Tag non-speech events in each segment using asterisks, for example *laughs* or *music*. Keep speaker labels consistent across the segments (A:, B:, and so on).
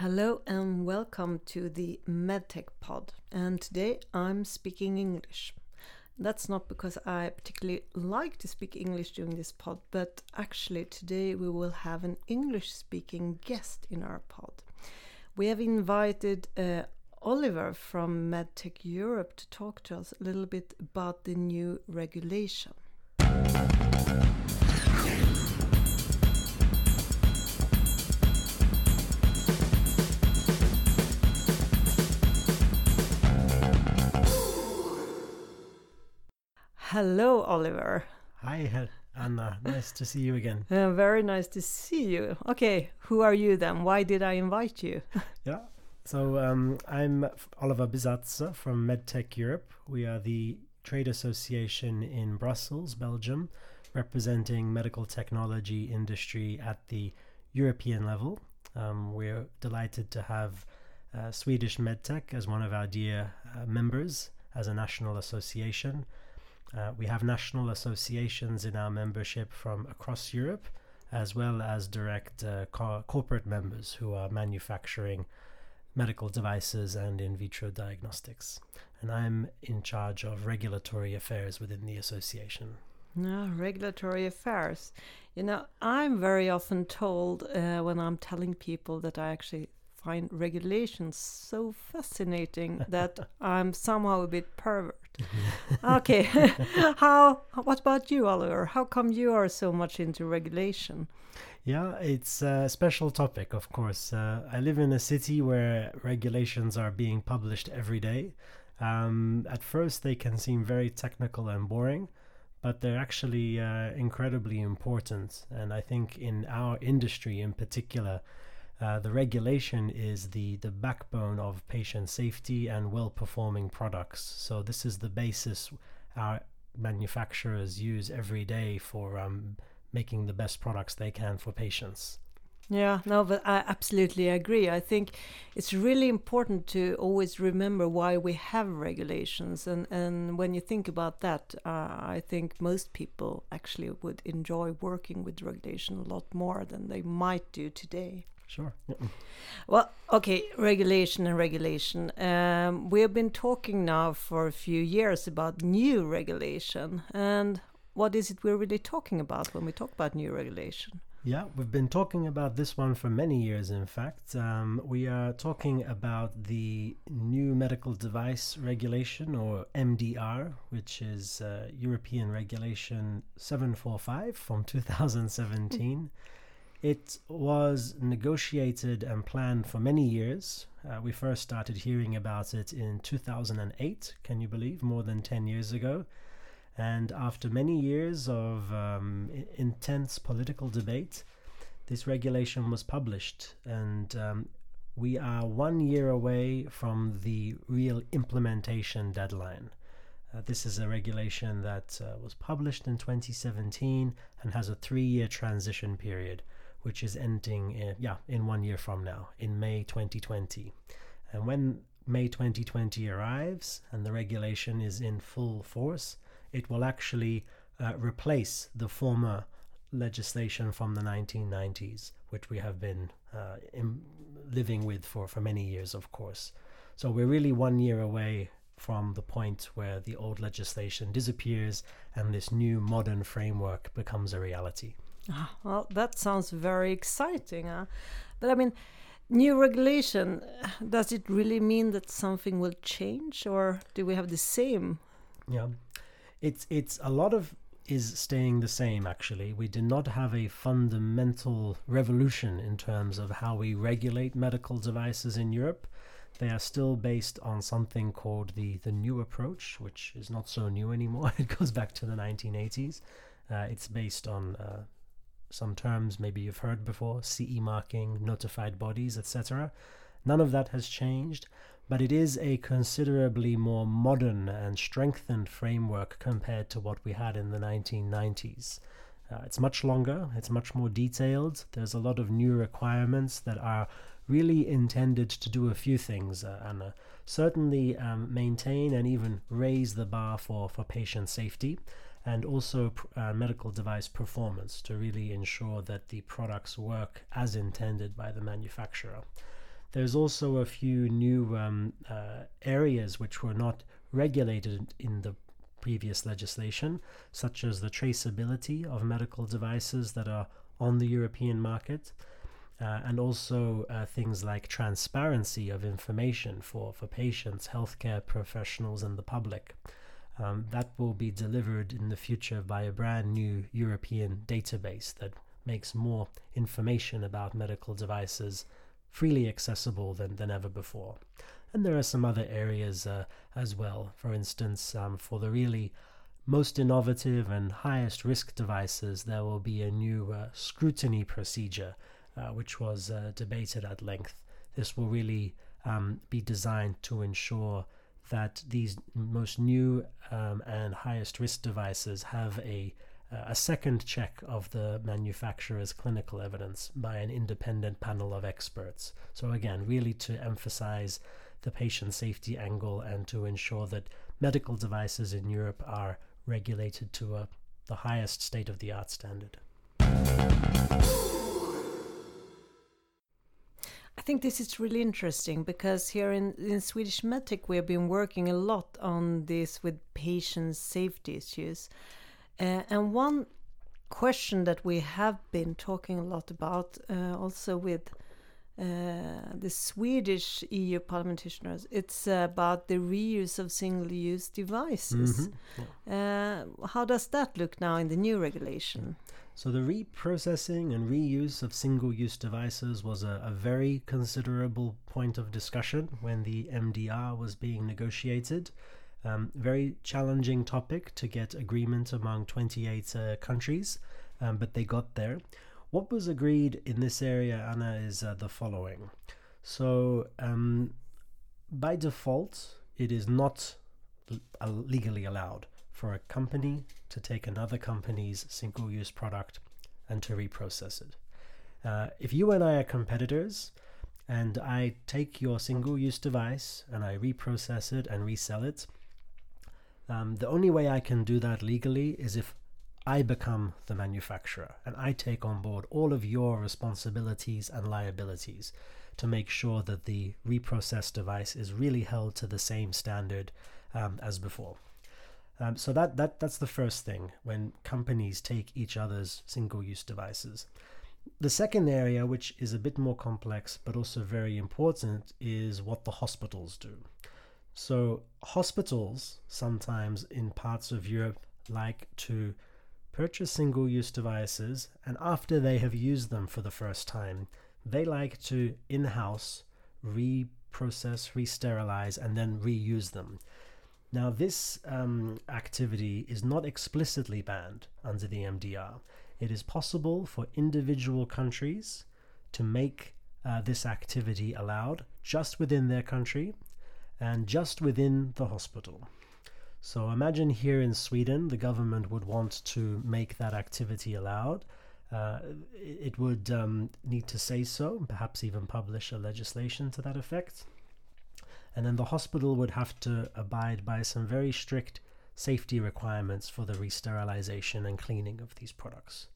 A: Hello and welcome to the MedTech Pod. And today I'm speaking English. That's not because I particularly like to speak English during this pod, but actually today we will have an English speaking guest in our pod. We have invited uh, Oliver from MedTech Europe to talk to us a little bit about the new regulation. Hello, Oliver.
B: Hi, Anna. Nice to see you again. *laughs*
A: Uh, very nice to see you. Okay, who are you then? Why did I invite you? *laughs*
B: yeah, so um, I'm Oliver Bisazza from MedTech Europe. We are the trade association in Brussels, Belgium, representing medical technology industry at the European level. Um, we're delighted to have uh, Swedish MedTech as one of our dear uh, members as a national association. Uh, we have national associations in our membership from across Europe, as well as direct uh, co- corporate members who are manufacturing medical devices and in vitro diagnostics. And I'm in charge of regulatory affairs within the association.
A: No, regulatory affairs. You know, I'm very often told uh, when I'm telling people that I actually find regulations so fascinating *laughs* that I'm somehow a bit pervert. *laughs* okay, *laughs* how? What about you, Oliver? How come you are so much into regulation?
B: Yeah, it's a special topic, of course. Uh, I live in a city where regulations are being published every day. Um, at first, they can seem very technical and boring, but they're actually uh, incredibly important. And I think in our industry in particular, uh, the regulation is the, the backbone of patient safety and well performing products. So, this is the basis our manufacturers use every day for um, making the best products they can for patients.
A: Yeah, no, but I absolutely agree. I think it's really important to always remember why we have regulations, and and when you think about that, uh, I think most people actually would enjoy working with regulation a lot more than they might do today.
B: Sure.
A: Well, okay, regulation and regulation. Um, we have been talking now for a few years about new regulation. And what is it we're really talking about when we talk about new regulation?
B: Yeah, we've been talking about this one for many years, in fact. Um, we are talking about the new medical device regulation, or MDR, which is uh, European Regulation 745 from 2017. It was negotiated and planned for many years. Uh, we first started hearing about it in 2008, can you believe, more than 10 years ago. And after many years of um, intense political debate, this regulation was published. And um, we are one year away from the real implementation deadline. Uh, this is a regulation that uh, was published in 2017 and has a three year transition period which is ending in, yeah in one year from now in May 2020. And when May 2020 arrives and the regulation is in full force, it will actually uh, replace the former legislation from the 1990s, which we have been uh, in, living with for, for many years, of course. So we're really one year away from the point where the old legislation disappears and this new modern framework becomes a reality.
A: Ah, well, that sounds very exciting. Huh? But I mean, new regulation, does it really mean that something will change or do we have the same?
B: Yeah. It's it's a lot of is staying the same actually. We did not have a fundamental revolution in terms of how we regulate medical devices in Europe. They are still based on something called the the new approach, which is not so new anymore. *laughs* It goes back to the 1980s. Uh, it's based on uh, some terms maybe you've heard before CE marking, notified bodies, etc. None of that has changed, but it is a considerably more modern and strengthened framework compared to what we had in the 1990s. Uh, it's much longer, it's much more detailed. There's a lot of new requirements that are really intended to do a few things, uh, Anna. Certainly um, maintain and even raise the bar for, for patient safety and also uh, medical device performance to really ensure that the products work as intended by the manufacturer. there's also a few new um, uh, areas which were not regulated in the previous legislation, such as the traceability of medical devices that are on the European market. Uh, and also uh, things like transparency of information for, for patients, healthcare professionals, and the public. Um, that will be delivered in the future by a brand new European database that makes more information about medical devices freely accessible than, than ever before. And there are some other areas uh, as well. For instance, um, for the really most innovative and highest risk devices, there will be a new uh, scrutiny procedure, uh, which was uh, debated at length. This will really um, be designed to ensure that these most new um, and highest risk devices have a a second check of the manufacturer's clinical evidence by an independent panel of experts. So, again, really to emphasize the patient safety angle and to ensure that medical devices in Europe are regulated to a, the highest state of the art standard.
A: Think this is really interesting because here in, in Swedish Medtech we have been working a lot on this with patient safety issues. Uh, and one question that we have been talking a lot about uh, also with the Swedish EU parliamentarians, it's about the reuse of single-use devices. Yeah. Uh, how does that look now in the new regulation?
B: So the reprocessing and reuse of single-use devices was a, a, very considerable point of discussion when the MDR was being negotiated. Um, very challenging topic to get agreement among 28 uh, countries, um, but they got there. What was agreed in this area, Anna, is uh, the following. So, um, by default, it is not l- legally allowed for a company to take another company's single use product and to reprocess it. Uh, if you and I are competitors, and I take your single use device and I reprocess it and resell it, um, the only way I can do that legally is if I become the manufacturer and I take on board all of your responsibilities and liabilities to make sure that the reprocessed device is really held to the same standard um, as before. Um, so that, that that's the first thing when companies take each other's single-use devices. The second area, which is a bit more complex but also very important, is what the hospitals do. So, hospitals sometimes in parts of Europe like to purchase single use devices, and after they have used them for the first time, they like to in house reprocess, re sterilize, and then reuse them. Now, this um, activity is not explicitly banned under the MDR. It is possible for individual countries to make uh, this activity allowed just within their country and just within the hospital. So imagine here in Sweden, the government would want to make that activity allowed. Uh, it would um, need to say so, perhaps even publish a legislation to that effect. And then the hospital would have to abide by some very strict safety requirements for the re-sterilization and cleaning of these products.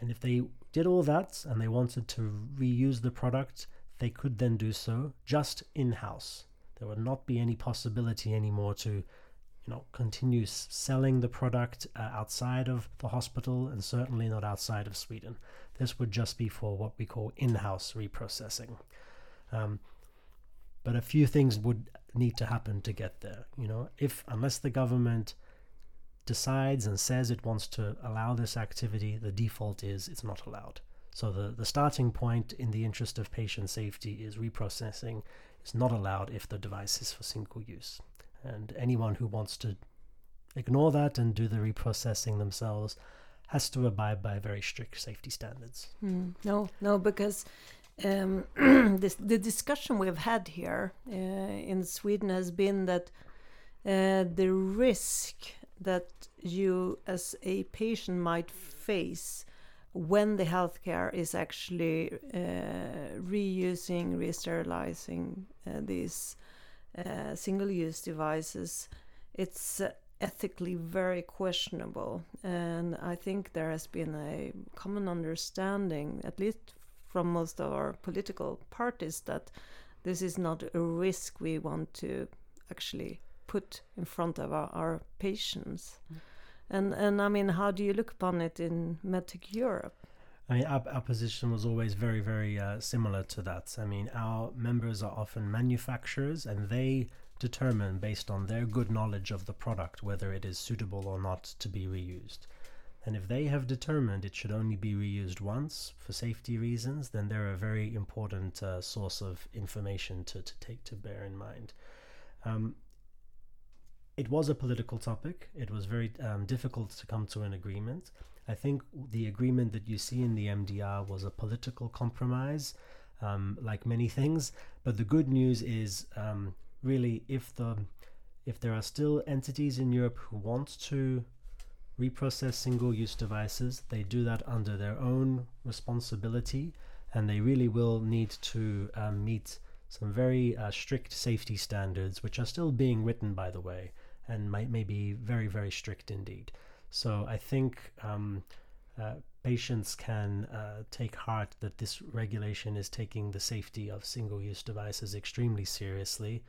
B: And if they did all that and they wanted to reuse the product, they could then do so just in house. There would not be any possibility anymore to, you know, continue selling the product uh, outside of the hospital and certainly not outside of Sweden. This would just be for what we call in-house reprocessing. Um, but a few things would need to happen to get there. You know, if unless the government decides and says it wants to allow this activity, the default is it's not allowed. So the, the starting point in the interest of patient safety is reprocessing is not allowed if the device is for single use. And anyone who wants to ignore that and do the reprocessing themselves has to abide by very strict safety standards.
A: Mm, no, no, because um, *clears throat* this, the discussion we've had here uh, in Sweden has been that uh, the risk that you as a patient might face when the healthcare is actually uh, reusing, re-sterilizing uh, these uh, single-use devices, it's uh, ethically very questionable. And I think there has been a common understanding, at least from most of our political parties that this is not a risk we want to actually put in front of our, our patients. Mm. And and I mean, how do you look upon it in MedTech Europe?
B: I mean, our, our position was always very, very uh, similar to that. I mean, our members are often manufacturers and they determine, based on their good knowledge of the product, whether it is suitable or not to be reused. And if they have determined it should only be reused once for safety reasons, then they're a very important uh, source of information to, to take to bear in mind. Um, it was a political topic. It was very um, difficult to come to an agreement. I think the agreement that you see in the MDR was a political compromise, um, like many things. But the good news is um, really if the if there are still entities in Europe who want to reprocess single-use devices, they do that under their own responsibility, and they really will need to um, meet some very uh, strict safety standards, which are still being written, by the way, and might may be very very strict indeed. So I think um, uh, patients can uh, take heart that this regulation is taking the safety of single-use devices extremely seriously,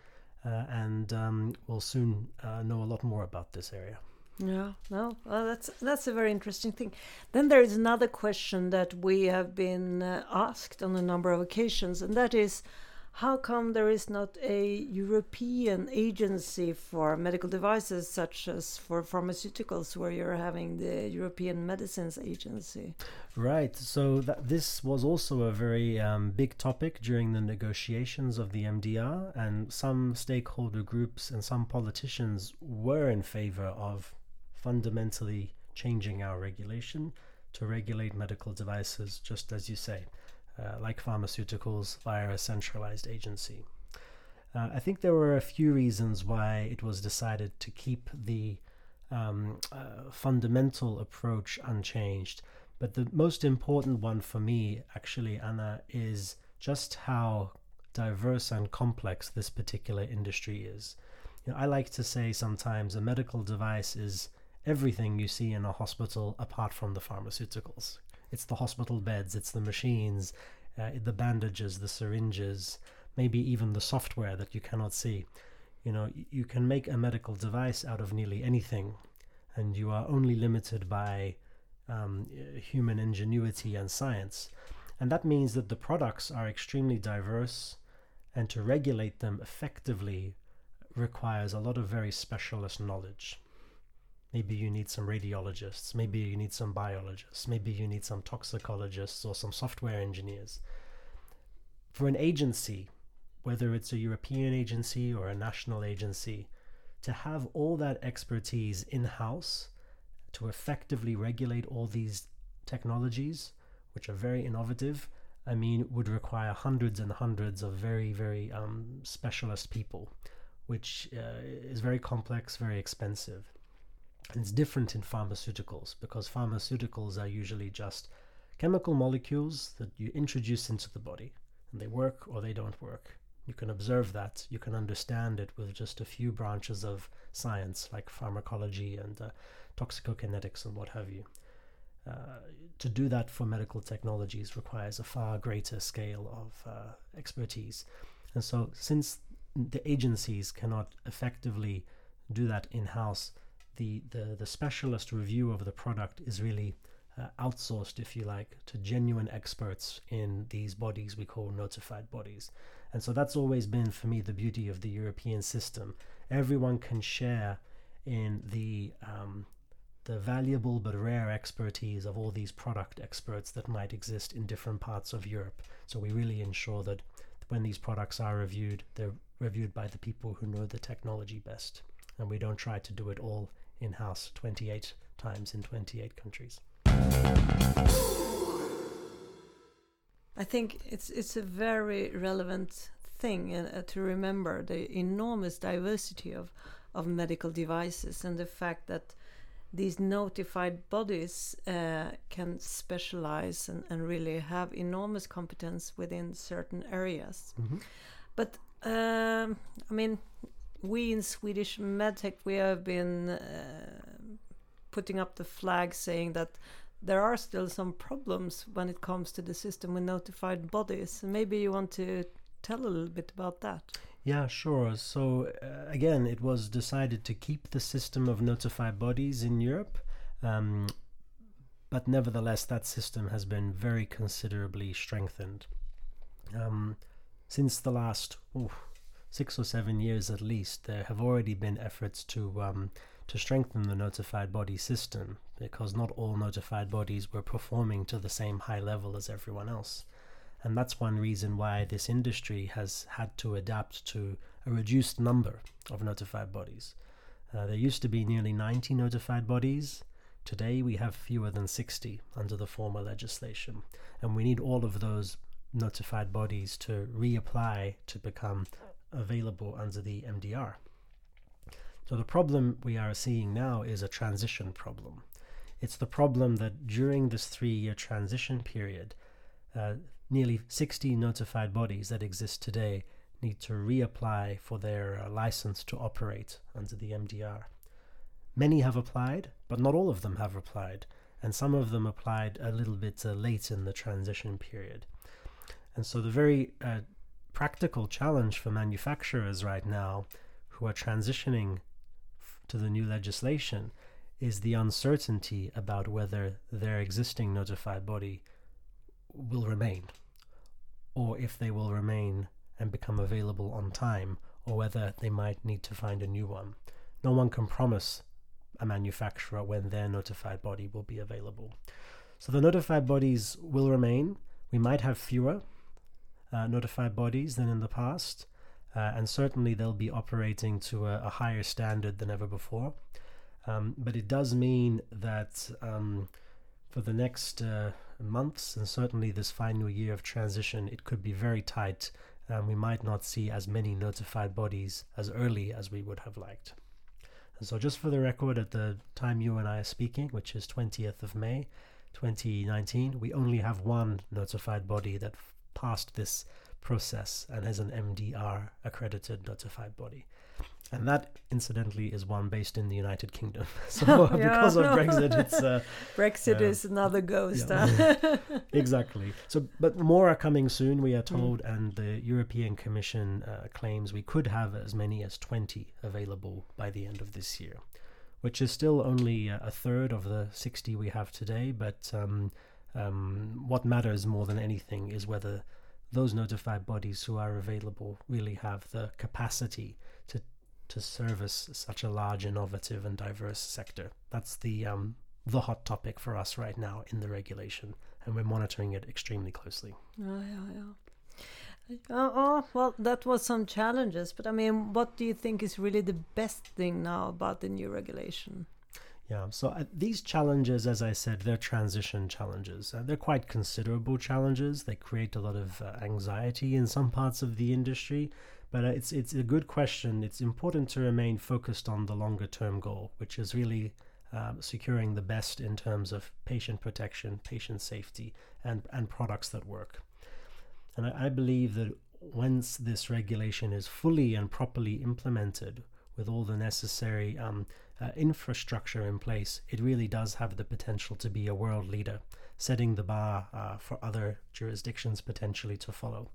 B: uh, and um, we'll soon uh, know a lot more about this area.
A: Yeah, no, well, that's that's a very interesting thing. Then there is another question that we have been uh, asked on a number of occasions, and that is how come there is not a European agency for medical devices, such as for pharmaceuticals, where you're having the European Medicines Agency?
B: Right. So that this was also a very um, big topic during the negotiations of the MDR, and some stakeholder groups and some politicians were in favor of fundamentally changing our regulation to regulate medical devices, just as you say uh, like pharmaceuticals, via a centralized agency. Uh, I think there were a few reasons why it was decided to keep the um, uh, fundamental approach unchanged. But the most important one for me, actually, Anna, is just how diverse and complex this particular industry is. You know, I like to say sometimes a medical device is everything you see in a hospital apart from the pharmaceuticals. It's the hospital beds, it's the machines, uh, the bandages, the syringes, maybe even the software that you cannot see. You know, you can make a medical device out of nearly anything, and you are only limited by um, human ingenuity and science. And that means that the products are extremely diverse, and to regulate them effectively requires a lot of very specialist knowledge. Maybe you need some radiologists, maybe you need some biologists, maybe you need some toxicologists or some software engineers. For an agency, whether it's a European agency or a national agency, to have all that expertise in house to effectively regulate all these technologies, which are very innovative, I mean, would require hundreds and hundreds of very, very um, specialist people, which uh, is very complex, very expensive. It's different in pharmaceuticals because pharmaceuticals are usually just chemical molecules that you introduce into the body and they work or they don't work. You can observe that, you can understand it with just a few branches of science like pharmacology and uh, toxicokinetics and what have you. Uh, to do that for medical technologies requires a far greater scale of uh, expertise. And so, since the agencies cannot effectively do that in house, the, the, the specialist review of the product is really uh, outsourced, if you like, to genuine experts in these bodies we call notified bodies. And so that's always been, for me, the beauty of the European system. Everyone can share in the um, the valuable but rare expertise of all these product experts that might exist in different parts of Europe. So we really ensure that when these products are reviewed, they're reviewed by the people who know the technology best. And we don't try to do it all in house 28 times in 28 countries.
A: I think it's it's a very relevant thing uh, to remember the enormous diversity of of medical devices and the fact that these notified bodies uh, can specialize and, and really have enormous competence within certain areas. Mm -hmm. But um, I mean, we in Swedish medtech we have been uh, putting up the flag saying that there are still some problems when it comes to the system with notified bodies. Maybe you want to tell a little bit about that.
B: Yeah, sure. So, uh, again, it was decided to keep the system of notified bodies in Europe. Um, but nevertheless, that system has been very considerably strengthened. Um, since the last six or seven years at least, there have already been efforts to um, to strengthen the notified body system because not all notified bodies were performing to the same high level as everyone else. And that's one reason why this industry has had to adapt to a reduced number of notified bodies. Uh, there used to be nearly 90 notified bodies. Today we have fewer than 60 under the former legislation. And we need all of those notified bodies to reapply to become available under the MDR. So the problem we are seeing now is a transition problem. It's the problem that during this three year transition period, uh, nearly 60 notified bodies that exist today need to reapply for their uh, license to operate under the MDR. Many have applied, but not all of them have applied, and some of them applied a little bit uh, late in the transition period. And so the very uh, practical challenge for manufacturers right now who are transitioning to the new legislation is the uncertainty about whether their existing notified body will remain or if they will remain and become available on time, or whether they might need to find a new one. No one can promise a manufacturer when their notified body will be available. So the notified bodies will remain. We might have fewer uh, notified bodies than in the past, uh, and certainly they'll be operating to a, a higher standard than ever before. Um, but it does mean that um, for the next uh, months and certainly this final year of transition, it could be very tight. And we might not see as many notified bodies as early as we would have liked. And so, just for the record, at the time you and I are speaking, which is 20th of May 2019, we only have one notified body that passed this process and is an MDR accredited notified body and that incidentally is one based in the United Kingdom. *laughs* So *laughs* yeah, because of Brexit, it's uh, *laughs*
A: Brexit uh, is another ghost.
B: Yeah. exactly. So, but more are coming soon. We are mm. told, mm. and the European Commission uh, claims we could have as many as twenty available by the end of this year, which is still only a third of the sixty we have today. But um, um, what matters more than anything is whether those notified bodies who are available really have the capacity to to service such a large, innovative, and diverse sector. That's the um, the hot topic for us right now in the regulation, and we're monitoring it extremely closely.
A: Oh, yeah, yeah. Oh, oh, well, that was some challenges, but I mean, what do you think is really the best thing now about the new regulation?
B: Yeah, so uh, these challenges, as I said, they're transition challenges. Uh, they're quite considerable challenges. They create a lot of uh, anxiety in some parts of the industry, but uh, it's it's a good question. It's important to remain focused on the longer term goal, which is really um, securing the best in terms of patient protection, patient safety, and and products that work. And I, I believe that once this regulation is fully and properly implemented, with all the necessary um, uh, infrastructure in place, it really does have the potential to be a world leader, setting the bar uh, for other jurisdictions potentially to follow.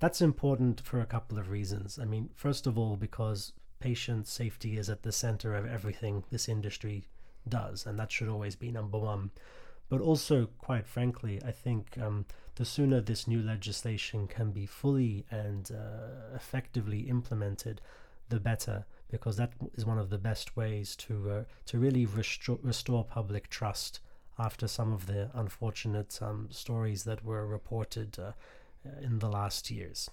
B: That's important for a couple of reasons. I mean, first of all, because patient safety is at the center of everything this industry does, and that should always be number one. But also, quite frankly, I think um, the sooner this new legislation can be fully and uh, effectively implemented, the better, because that is one of the best ways to uh, to really restore, restore public trust after some of the unfortunate um, stories that were reported uh, in the last years.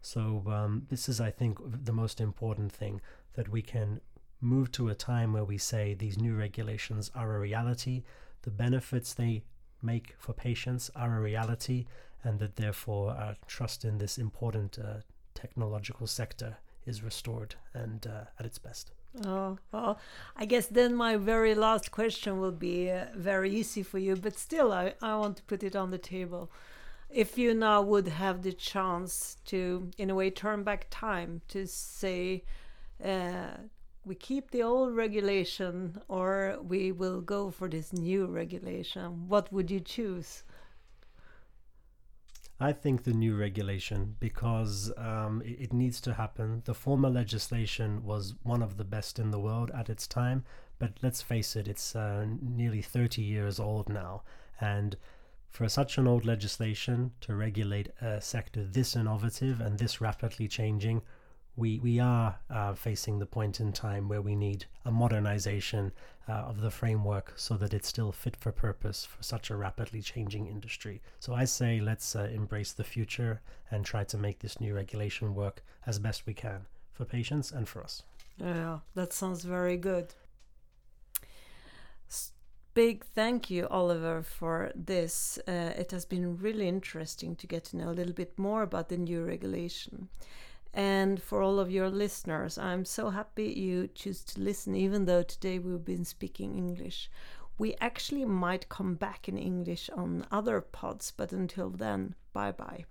B: So, um, this is, I think, the most important thing that we can move to a time where we say these new regulations are a reality, the benefits they make for patients are a reality, and that therefore uh, trust in this important uh, technological sector is restored and uh, at its best.
A: Oh, well, I guess then my very last question will be uh, very easy for you, but still, I, I want to put it on the table if you now would have the chance to in a way turn back time to say uh, we keep the old regulation or we will go for this new regulation? What would you choose?
B: I think the new regulation because um, it, it, needs to happen. The former legislation was one of the best in the world at its time, but let's face it, it's uh, nearly 30 years old now. And for such an old legislation to regulate a sector this innovative and this rapidly changing we we are uh, facing the point in time where we need a modernization uh, of the framework so that it's still fit for purpose for such a rapidly changing industry. So I say let's uh, embrace the future and try to make this new regulation work as best we can for patients and for us.
A: Yeah, that sounds very good. Big thank you, Oliver, for this. Uh, it has been really interesting to get to know a little bit more about the new regulation. And for all of your listeners, I'm so happy you choose to listen, even though today we've been speaking English. We actually might come back in English on other pods, but until then, bye bye.